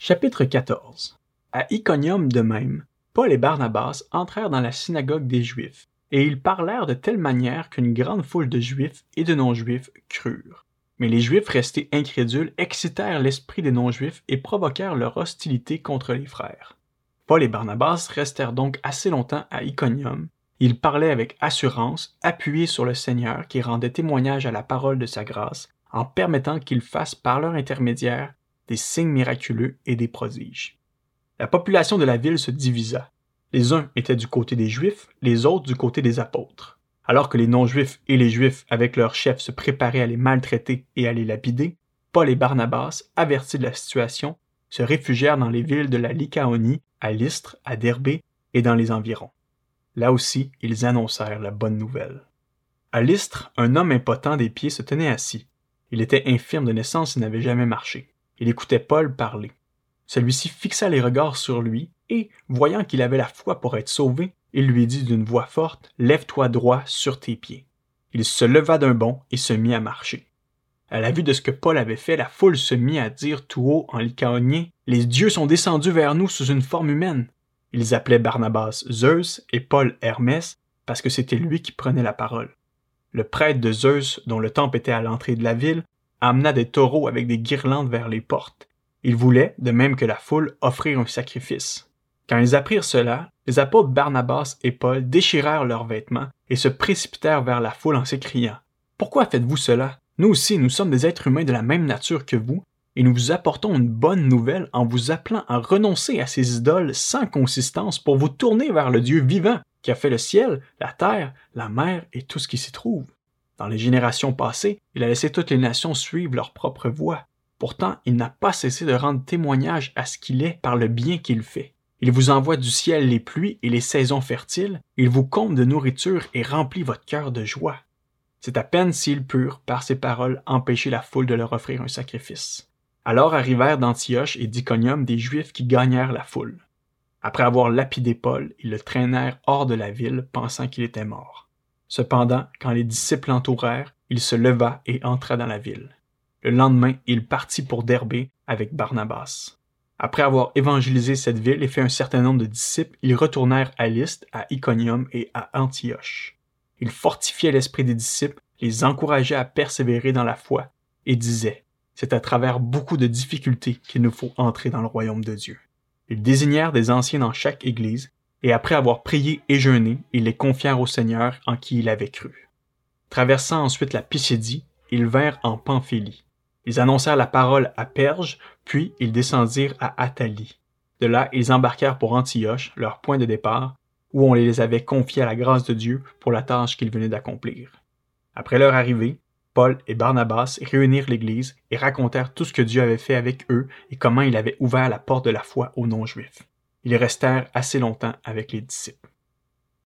Chapitre 14 À Iconium de même, Paul et Barnabas entrèrent dans la synagogue des Juifs, et ils parlèrent de telle manière qu'une grande foule de Juifs et de non-Juifs crurent. Mais les Juifs restés incrédules excitèrent l'esprit des non-Juifs et provoquèrent leur hostilité contre les frères. Paul et Barnabas restèrent donc assez longtemps à Iconium. Ils parlaient avec assurance, appuyés sur le Seigneur qui rendait témoignage à la parole de sa grâce, en permettant qu'ils fassent par leur intermédiaire des signes miraculeux et des prodiges. La population de la ville se divisa. Les uns étaient du côté des Juifs, les autres du côté des apôtres. Alors que les non-juifs et les juifs avec leurs chefs se préparaient à les maltraiter et à les lapider, Paul et Barnabas, avertis de la situation, se réfugièrent dans les villes de la Lycaonie, à Lystre, à Derbé et dans les environs. Là aussi, ils annoncèrent la bonne nouvelle. À Lystre, un homme impotent des pieds se tenait assis. Il était infirme de naissance et n'avait jamais marché. Il écoutait Paul parler. Celui-ci fixa les regards sur lui, et, voyant qu'il avait la foi pour être sauvé, il lui dit d'une voix forte Lève-toi droit sur tes pieds. Il se leva d'un bond et se mit à marcher. À la vue de ce que Paul avait fait, la foule se mit à dire tout haut en lycaonien Les dieux sont descendus vers nous sous une forme humaine. Ils appelaient Barnabas Zeus et Paul Hermès parce que c'était lui qui prenait la parole. Le prêtre de Zeus, dont le temple était à l'entrée de la ville, amena des taureaux avec des guirlandes vers les portes. Il voulait, de même que la foule, offrir un sacrifice. Quand ils apprirent cela, les apôtres Barnabas et Paul déchirèrent leurs vêtements et se précipitèrent vers la foule en s'écriant Pourquoi faites-vous cela? Nous aussi, nous sommes des êtres humains de la même nature que vous, et nous vous apportons une bonne nouvelle en vous appelant à renoncer à ces idoles sans consistance pour vous tourner vers le Dieu vivant qui a fait le ciel, la terre, la mer et tout ce qui s'y trouve. Dans les générations passées, il a laissé toutes les nations suivre leur propre voie. Pourtant, il n'a pas cessé de rendre témoignage à ce qu'il est par le bien qu'il fait. Il vous envoie du ciel les pluies et les saisons fertiles, il vous comble de nourriture et remplit votre cœur de joie. C'est à peine s'il purent, par ses paroles, empêcher la foule de leur offrir un sacrifice. Alors arrivèrent d'Antioche et d'Iconium des Juifs qui gagnèrent la foule. Après avoir lapidé Paul, ils le traînèrent hors de la ville, pensant qu'il était mort. Cependant, quand les disciples l'entourèrent, il se leva et entra dans la ville. Le lendemain, il partit pour Derbé avec Barnabas. Après avoir évangélisé cette ville et fait un certain nombre de disciples, ils retournèrent à Lystre, à Iconium et à Antioche. Ils fortifiaient l'esprit des disciples, les encourageaient à persévérer dans la foi, et disaient, c'est à travers beaucoup de difficultés qu'il nous faut entrer dans le royaume de Dieu. Ils désignèrent des anciens dans chaque église, et après avoir prié et jeûné, ils les confièrent au Seigneur en qui il avait cru. Traversant ensuite la Pisidie, ils vinrent en Pamphylie. Ils annoncèrent la parole à Perge, puis ils descendirent à Athalie. De là, ils embarquèrent pour Antioche, leur point de départ, où on les avait confiés à la grâce de Dieu pour la tâche qu'ils venaient d'accomplir. Après leur arrivée, Paul et Barnabas réunirent l'Église et racontèrent tout ce que Dieu avait fait avec eux et comment il avait ouvert la porte de la foi aux non-juifs. Ils restèrent assez longtemps avec les disciples.